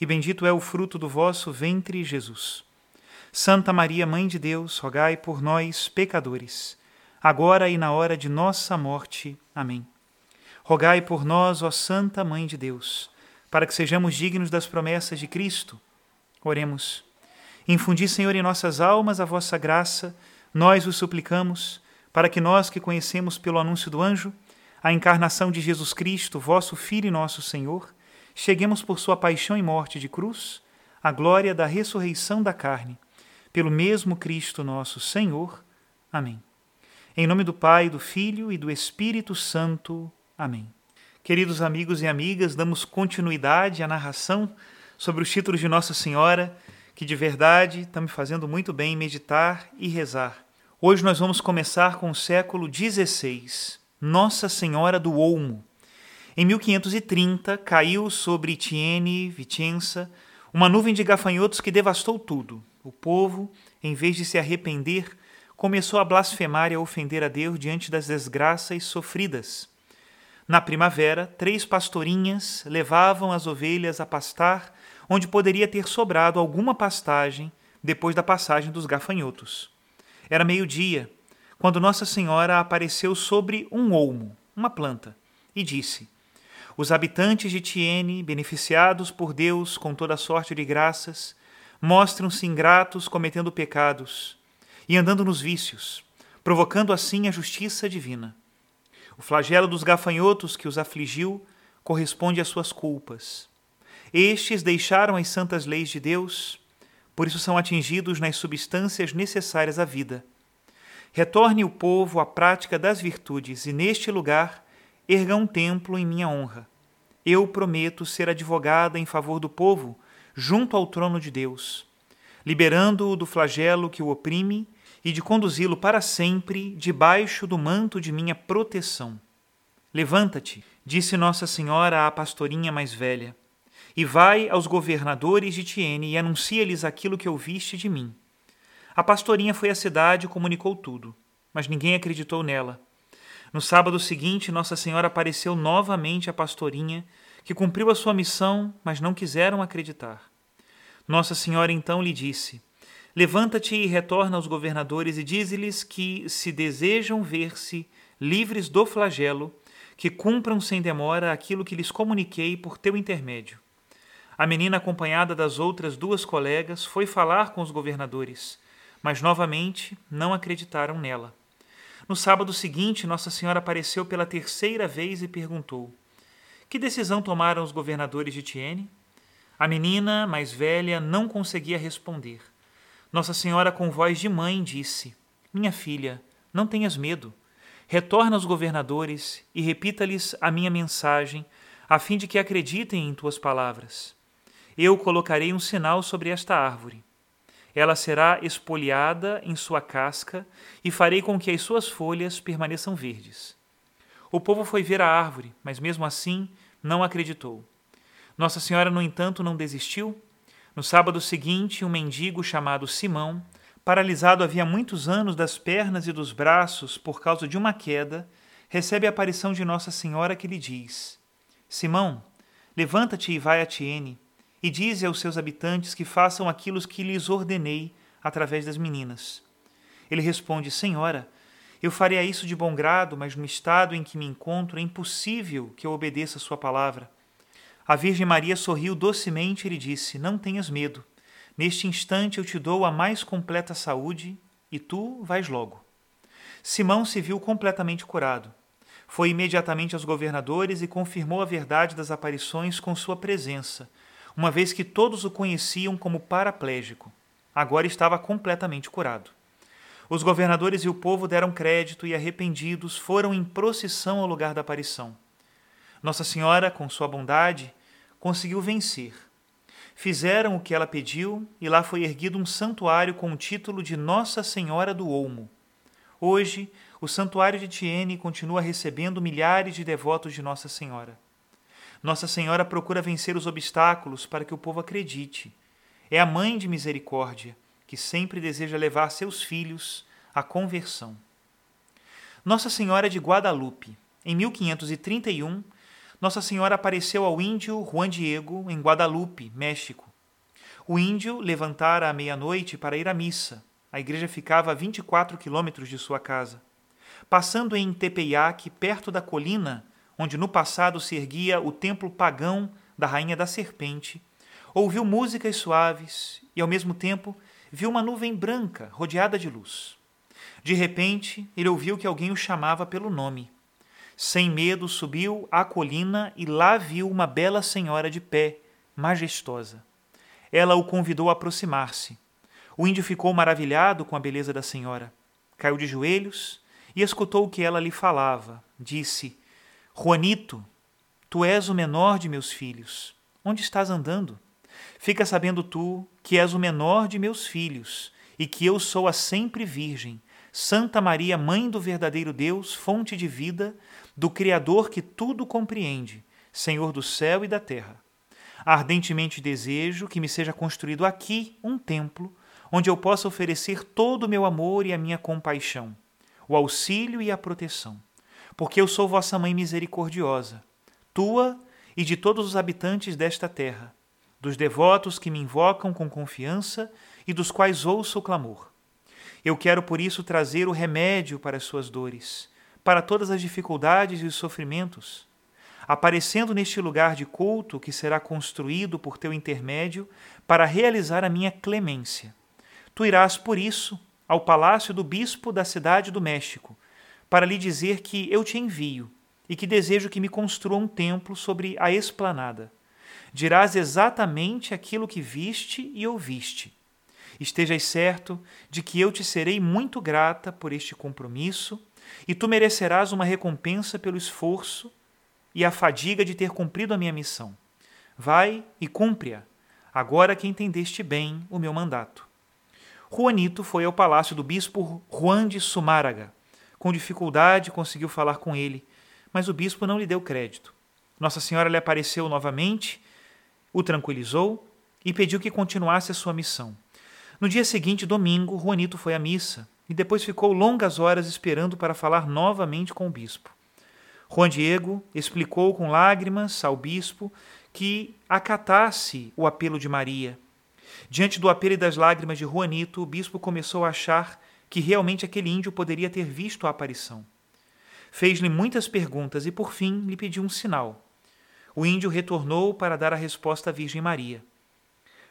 e bendito é o fruto do vosso ventre, Jesus. Santa Maria, Mãe de Deus, rogai por nós, pecadores, agora e na hora de nossa morte. Amém. Rogai por nós, ó Santa Mãe de Deus, para que sejamos dignos das promessas de Cristo. Oremos. Infundi, Senhor, em nossas almas a vossa graça, nós o suplicamos, para que nós que conhecemos pelo anúncio do anjo a encarnação de Jesus Cristo, vosso Filho e nosso Senhor, cheguemos por sua paixão e morte de cruz à glória da ressurreição da carne, pelo mesmo Cristo nosso Senhor. Amém. Em nome do Pai, do Filho e do Espírito Santo. Amém. Queridos amigos e amigas, damos continuidade à narração sobre os títulos de Nossa Senhora, que de verdade está me fazendo muito bem meditar e rezar. Hoje nós vamos começar com o século XVI, Nossa Senhora do Olmo. Em 1530, caiu sobre Tiene, Vicenza, uma nuvem de gafanhotos que devastou tudo. O povo, em vez de se arrepender, começou a blasfemar e a ofender a Deus diante das desgraças sofridas. Na primavera, três pastorinhas levavam as ovelhas a pastar onde poderia ter sobrado alguma pastagem depois da passagem dos gafanhotos. Era meio-dia, quando Nossa Senhora apareceu sobre um olmo, uma planta, e disse: os habitantes de Tiene, beneficiados por Deus com toda sorte de graças, mostram-se ingratos cometendo pecados e andando nos vícios, provocando assim a justiça divina. O flagelo dos gafanhotos que os afligiu corresponde às suas culpas. Estes deixaram as santas leis de Deus, por isso são atingidos nas substâncias necessárias à vida. Retorne o povo à prática das virtudes e, neste lugar, erga um templo em minha honra eu prometo ser advogada em favor do povo junto ao trono de Deus, liberando-o do flagelo que o oprime e de conduzi-lo para sempre debaixo do manto de minha proteção. Levanta-te, disse Nossa Senhora à pastorinha mais velha, e vai aos governadores de Tiene e anuncia-lhes aquilo que ouviste de mim. A pastorinha foi à cidade e comunicou tudo, mas ninguém acreditou nela. No sábado seguinte, Nossa Senhora apareceu novamente à pastorinha, que cumpriu a sua missão, mas não quiseram acreditar. Nossa Senhora então lhe disse: Levanta-te e retorna aos governadores e dize-lhes que, se desejam ver-se livres do flagelo, que cumpram sem demora aquilo que lhes comuniquei por teu intermédio. A menina, acompanhada das outras duas colegas, foi falar com os governadores, mas novamente não acreditaram nela. No sábado seguinte, Nossa Senhora apareceu pela terceira vez e perguntou: Que decisão tomaram os governadores de Tiene? A menina, mais velha, não conseguia responder. Nossa Senhora, com voz de mãe, disse: Minha filha, não tenhas medo. Retorna aos governadores e repita-lhes a minha mensagem, a fim de que acreditem em tuas palavras. Eu colocarei um sinal sobre esta árvore ela será espoliada em sua casca e farei com que as suas folhas permaneçam verdes. O povo foi ver a árvore, mas mesmo assim não acreditou. Nossa Senhora, no entanto, não desistiu. No sábado seguinte, um mendigo chamado Simão, paralisado havia muitos anos das pernas e dos braços por causa de uma queda, recebe a aparição de Nossa Senhora que lhe diz: Simão, levanta-te e vai a Tiene e dize aos seus habitantes que façam aquilo que lhes ordenei através das meninas. Ele responde: Senhora, eu faria isso de bom grado, mas no estado em que me encontro é impossível que eu obedeça a sua palavra. A Virgem Maria sorriu docemente e lhe disse: Não tenhas medo. Neste instante eu te dou a mais completa saúde e tu vais logo. Simão se viu completamente curado. Foi imediatamente aos governadores e confirmou a verdade das aparições com sua presença, uma vez que todos o conheciam como paraplégico. Agora estava completamente curado. Os governadores e o povo deram crédito e, arrependidos, foram em procissão ao lugar da aparição. Nossa Senhora, com sua bondade, conseguiu vencer. Fizeram o que ela pediu e lá foi erguido um santuário com o título de Nossa Senhora do Olmo. Hoje, o santuário de Tiene continua recebendo milhares de devotos de Nossa Senhora. Nossa Senhora procura vencer os obstáculos para que o povo acredite. É a mãe de misericórdia que sempre deseja levar seus filhos à conversão. Nossa Senhora de Guadalupe, em 1531, nossa Senhora apareceu ao índio Juan Diego em Guadalupe, México. O índio levantara à meia-noite para ir à missa. A igreja ficava a 24 quilômetros de sua casa. Passando em Tepeyac, perto da colina onde no passado se erguia o templo pagão da Rainha da Serpente, ouviu músicas suaves e, ao mesmo tempo, viu uma nuvem branca rodeada de luz. De repente, ele ouviu que alguém o chamava pelo nome. Sem medo, subiu à colina e lá viu uma bela senhora de pé, majestosa. Ela o convidou a aproximar-se. O índio ficou maravilhado com a beleza da senhora. Caiu de joelhos e escutou o que ela lhe falava. Disse: Juanito, tu és o menor de meus filhos. Onde estás andando? Fica sabendo tu que és o menor de meus filhos e que eu sou a sempre Virgem, Santa Maria, Mãe do verdadeiro Deus, fonte de vida, do Criador que tudo compreende, Senhor do céu e da terra. Ardentemente desejo que me seja construído aqui um templo onde eu possa oferecer todo o meu amor e a minha compaixão, o auxílio e a proteção, porque eu sou vossa mãe misericordiosa, tua e de todos os habitantes desta terra, dos devotos que me invocam com confiança e dos quais ouço o clamor. Eu quero por isso trazer o remédio para as suas dores, para todas as dificuldades e os sofrimentos, aparecendo neste lugar de culto que será construído por teu intermédio para realizar a minha clemência. Tu irás, por isso, ao palácio do bispo da cidade do México, para lhe dizer que eu te envio e que desejo que me construa um templo sobre a esplanada. Dirás exatamente aquilo que viste e ouviste. Estejas certo de que eu te serei muito grata por este compromisso e tu merecerás uma recompensa pelo esforço e a fadiga de ter cumprido a minha missão. Vai e cumpre-a, agora que entendeste bem o meu mandato. Juanito foi ao palácio do bispo Juan de Sumáraga. Com dificuldade conseguiu falar com ele, mas o bispo não lhe deu crédito. Nossa Senhora lhe apareceu novamente, o tranquilizou e pediu que continuasse a sua missão. No dia seguinte, domingo, Juanito foi à missa e depois ficou longas horas esperando para falar novamente com o bispo. Juan Diego explicou com lágrimas ao bispo que acatasse o apelo de Maria. Diante do apelo e das lágrimas de Juanito, o bispo começou a achar que realmente aquele índio poderia ter visto a aparição. Fez-lhe muitas perguntas e, por fim, lhe pediu um sinal. O índio retornou para dar a resposta à Virgem Maria.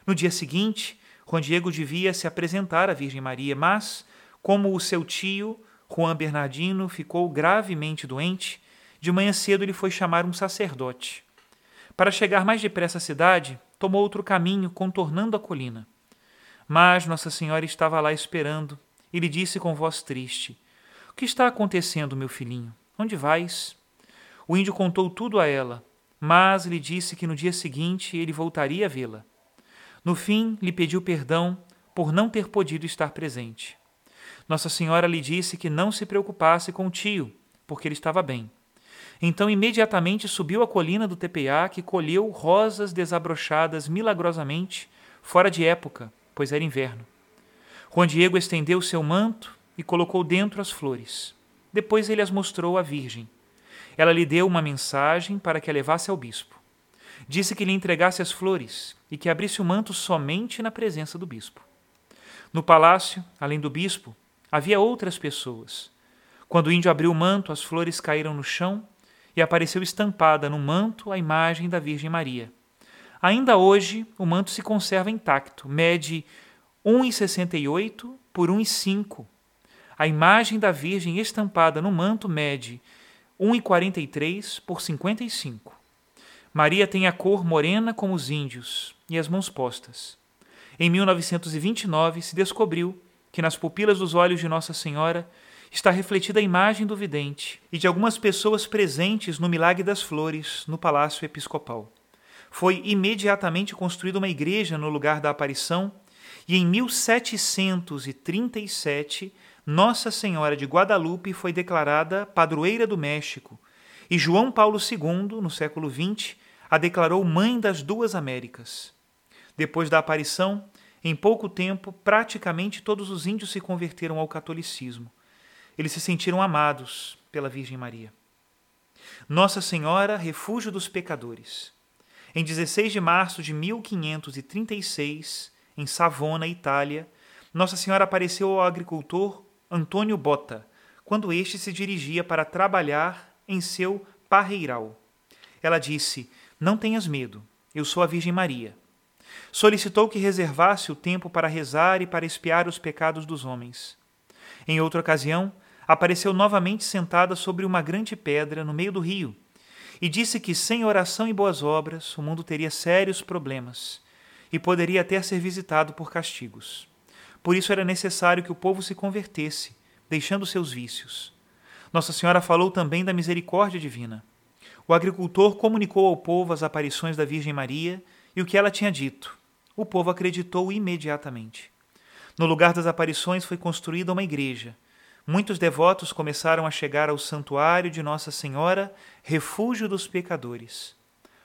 No dia seguinte, Juan Diego devia se apresentar à Virgem Maria, mas como o seu tio, Juan Bernardino, ficou gravemente doente, de manhã cedo ele foi chamar um sacerdote. Para chegar mais depressa à cidade, tomou outro caminho, contornando a colina. Mas Nossa Senhora estava lá esperando e lhe disse com voz triste: O que está acontecendo, meu filhinho? Onde vais? O índio contou tudo a ela, mas lhe disse que no dia seguinte ele voltaria a vê-la. No fim, lhe pediu perdão por não ter podido estar presente. Nossa Senhora lhe disse que não se preocupasse com o tio, porque ele estava bem. Então imediatamente subiu a colina do Tepeac e colheu rosas desabrochadas milagrosamente, fora de época, pois era inverno. Juan Diego estendeu seu manto e colocou dentro as flores. Depois ele as mostrou à Virgem. Ela lhe deu uma mensagem para que a levasse ao bispo. Disse que lhe entregasse as flores e que abrisse o manto somente na presença do bispo. No palácio, além do bispo, Havia outras pessoas. Quando o índio abriu o manto, as flores caíram no chão e apareceu estampada no manto a imagem da Virgem Maria. Ainda hoje, o manto se conserva intacto, mede 1,68 por 1,5. A imagem da Virgem estampada no manto mede 1,43 por 55. Maria tem a cor morena como os índios e as mãos postas. Em 1929 se descobriu que nas pupilas dos olhos de Nossa Senhora está refletida a imagem do vidente e de algumas pessoas presentes no Milagre das Flores, no Palácio Episcopal. Foi imediatamente construída uma igreja no lugar da aparição e em 1737 Nossa Senhora de Guadalupe foi declarada padroeira do México e João Paulo II, no século XX, a declarou mãe das duas Américas. Depois da aparição, em pouco tempo, praticamente todos os índios se converteram ao catolicismo. Eles se sentiram amados pela Virgem Maria. Nossa Senhora, refúgio dos pecadores. Em 16 de março de 1536, em Savona, Itália, Nossa Senhora apareceu ao agricultor Antônio Botta, quando este se dirigia para trabalhar em seu parreiral. Ela disse: Não tenhas medo, eu sou a Virgem Maria. Solicitou que reservasse o tempo para rezar e para espiar os pecados dos homens. Em outra ocasião, apareceu novamente sentada sobre uma grande pedra no meio do rio e disse que sem oração e boas obras o mundo teria sérios problemas e poderia até ser visitado por castigos. Por isso era necessário que o povo se convertesse, deixando seus vícios. Nossa Senhora falou também da misericórdia divina. O agricultor comunicou ao povo as aparições da Virgem Maria e o que ela tinha dito. O povo acreditou imediatamente. No lugar das aparições foi construída uma igreja muitos devotos começaram a chegar ao santuário de Nossa Senhora, refúgio dos pecadores.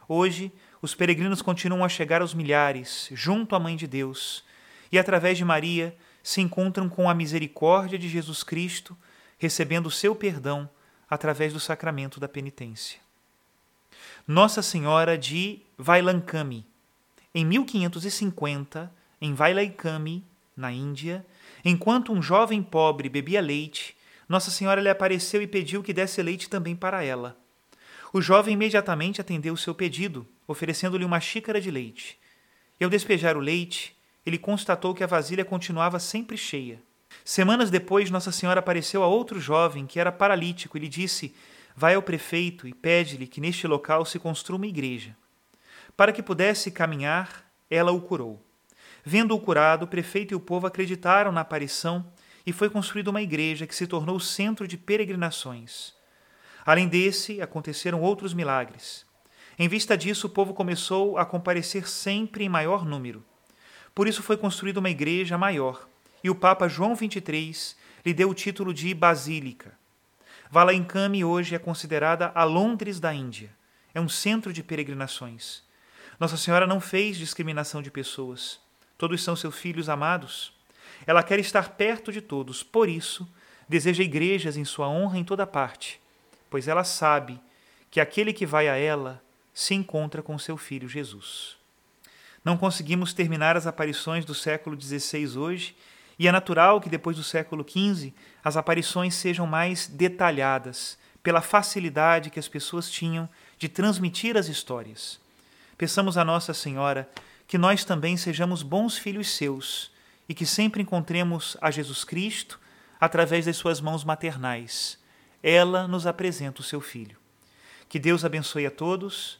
Hoje, os peregrinos continuam a chegar aos milhares, junto à Mãe de Deus, e através de Maria se encontram com a misericórdia de Jesus Cristo, recebendo o seu perdão através do sacramento da penitência. Nossa Senhora de Vailankami. Em 1550, em Vailankami, na Índia, enquanto um jovem pobre bebia leite, Nossa Senhora lhe apareceu e pediu que desse leite também para ela. O jovem imediatamente atendeu o seu pedido, oferecendo-lhe uma xícara de leite. E ao despejar o leite, ele constatou que a vasilha continuava sempre cheia. Semanas depois, Nossa Senhora apareceu a outro jovem que era paralítico e lhe disse: Vai ao prefeito e pede-lhe que neste local se construa uma igreja. Para que pudesse caminhar, ela o curou. Vendo-o curado, o prefeito e o povo acreditaram na aparição e foi construída uma igreja que se tornou centro de peregrinações. Além desse, aconteceram outros milagres. Em vista disso, o povo começou a comparecer sempre em maior número. Por isso foi construída uma igreja maior, e o Papa João XXIII lhe deu o título de Basílica. Valaincame hoje é considerada a Londres da Índia. É um centro de peregrinações. Nossa Senhora não fez discriminação de pessoas. Todos são seus filhos amados. Ela quer estar perto de todos, por isso, deseja igrejas em sua honra em toda parte, pois ela sabe que aquele que vai a ela se encontra com seu filho Jesus. Não conseguimos terminar as aparições do século XVI hoje, e é natural que depois do século XV as aparições sejam mais detalhadas, pela facilidade que as pessoas tinham de transmitir as histórias. Peçamos a Nossa Senhora que nós também sejamos bons filhos seus e que sempre encontremos a Jesus Cristo através das suas mãos maternais. Ela nos apresenta o seu Filho. Que Deus abençoe a todos,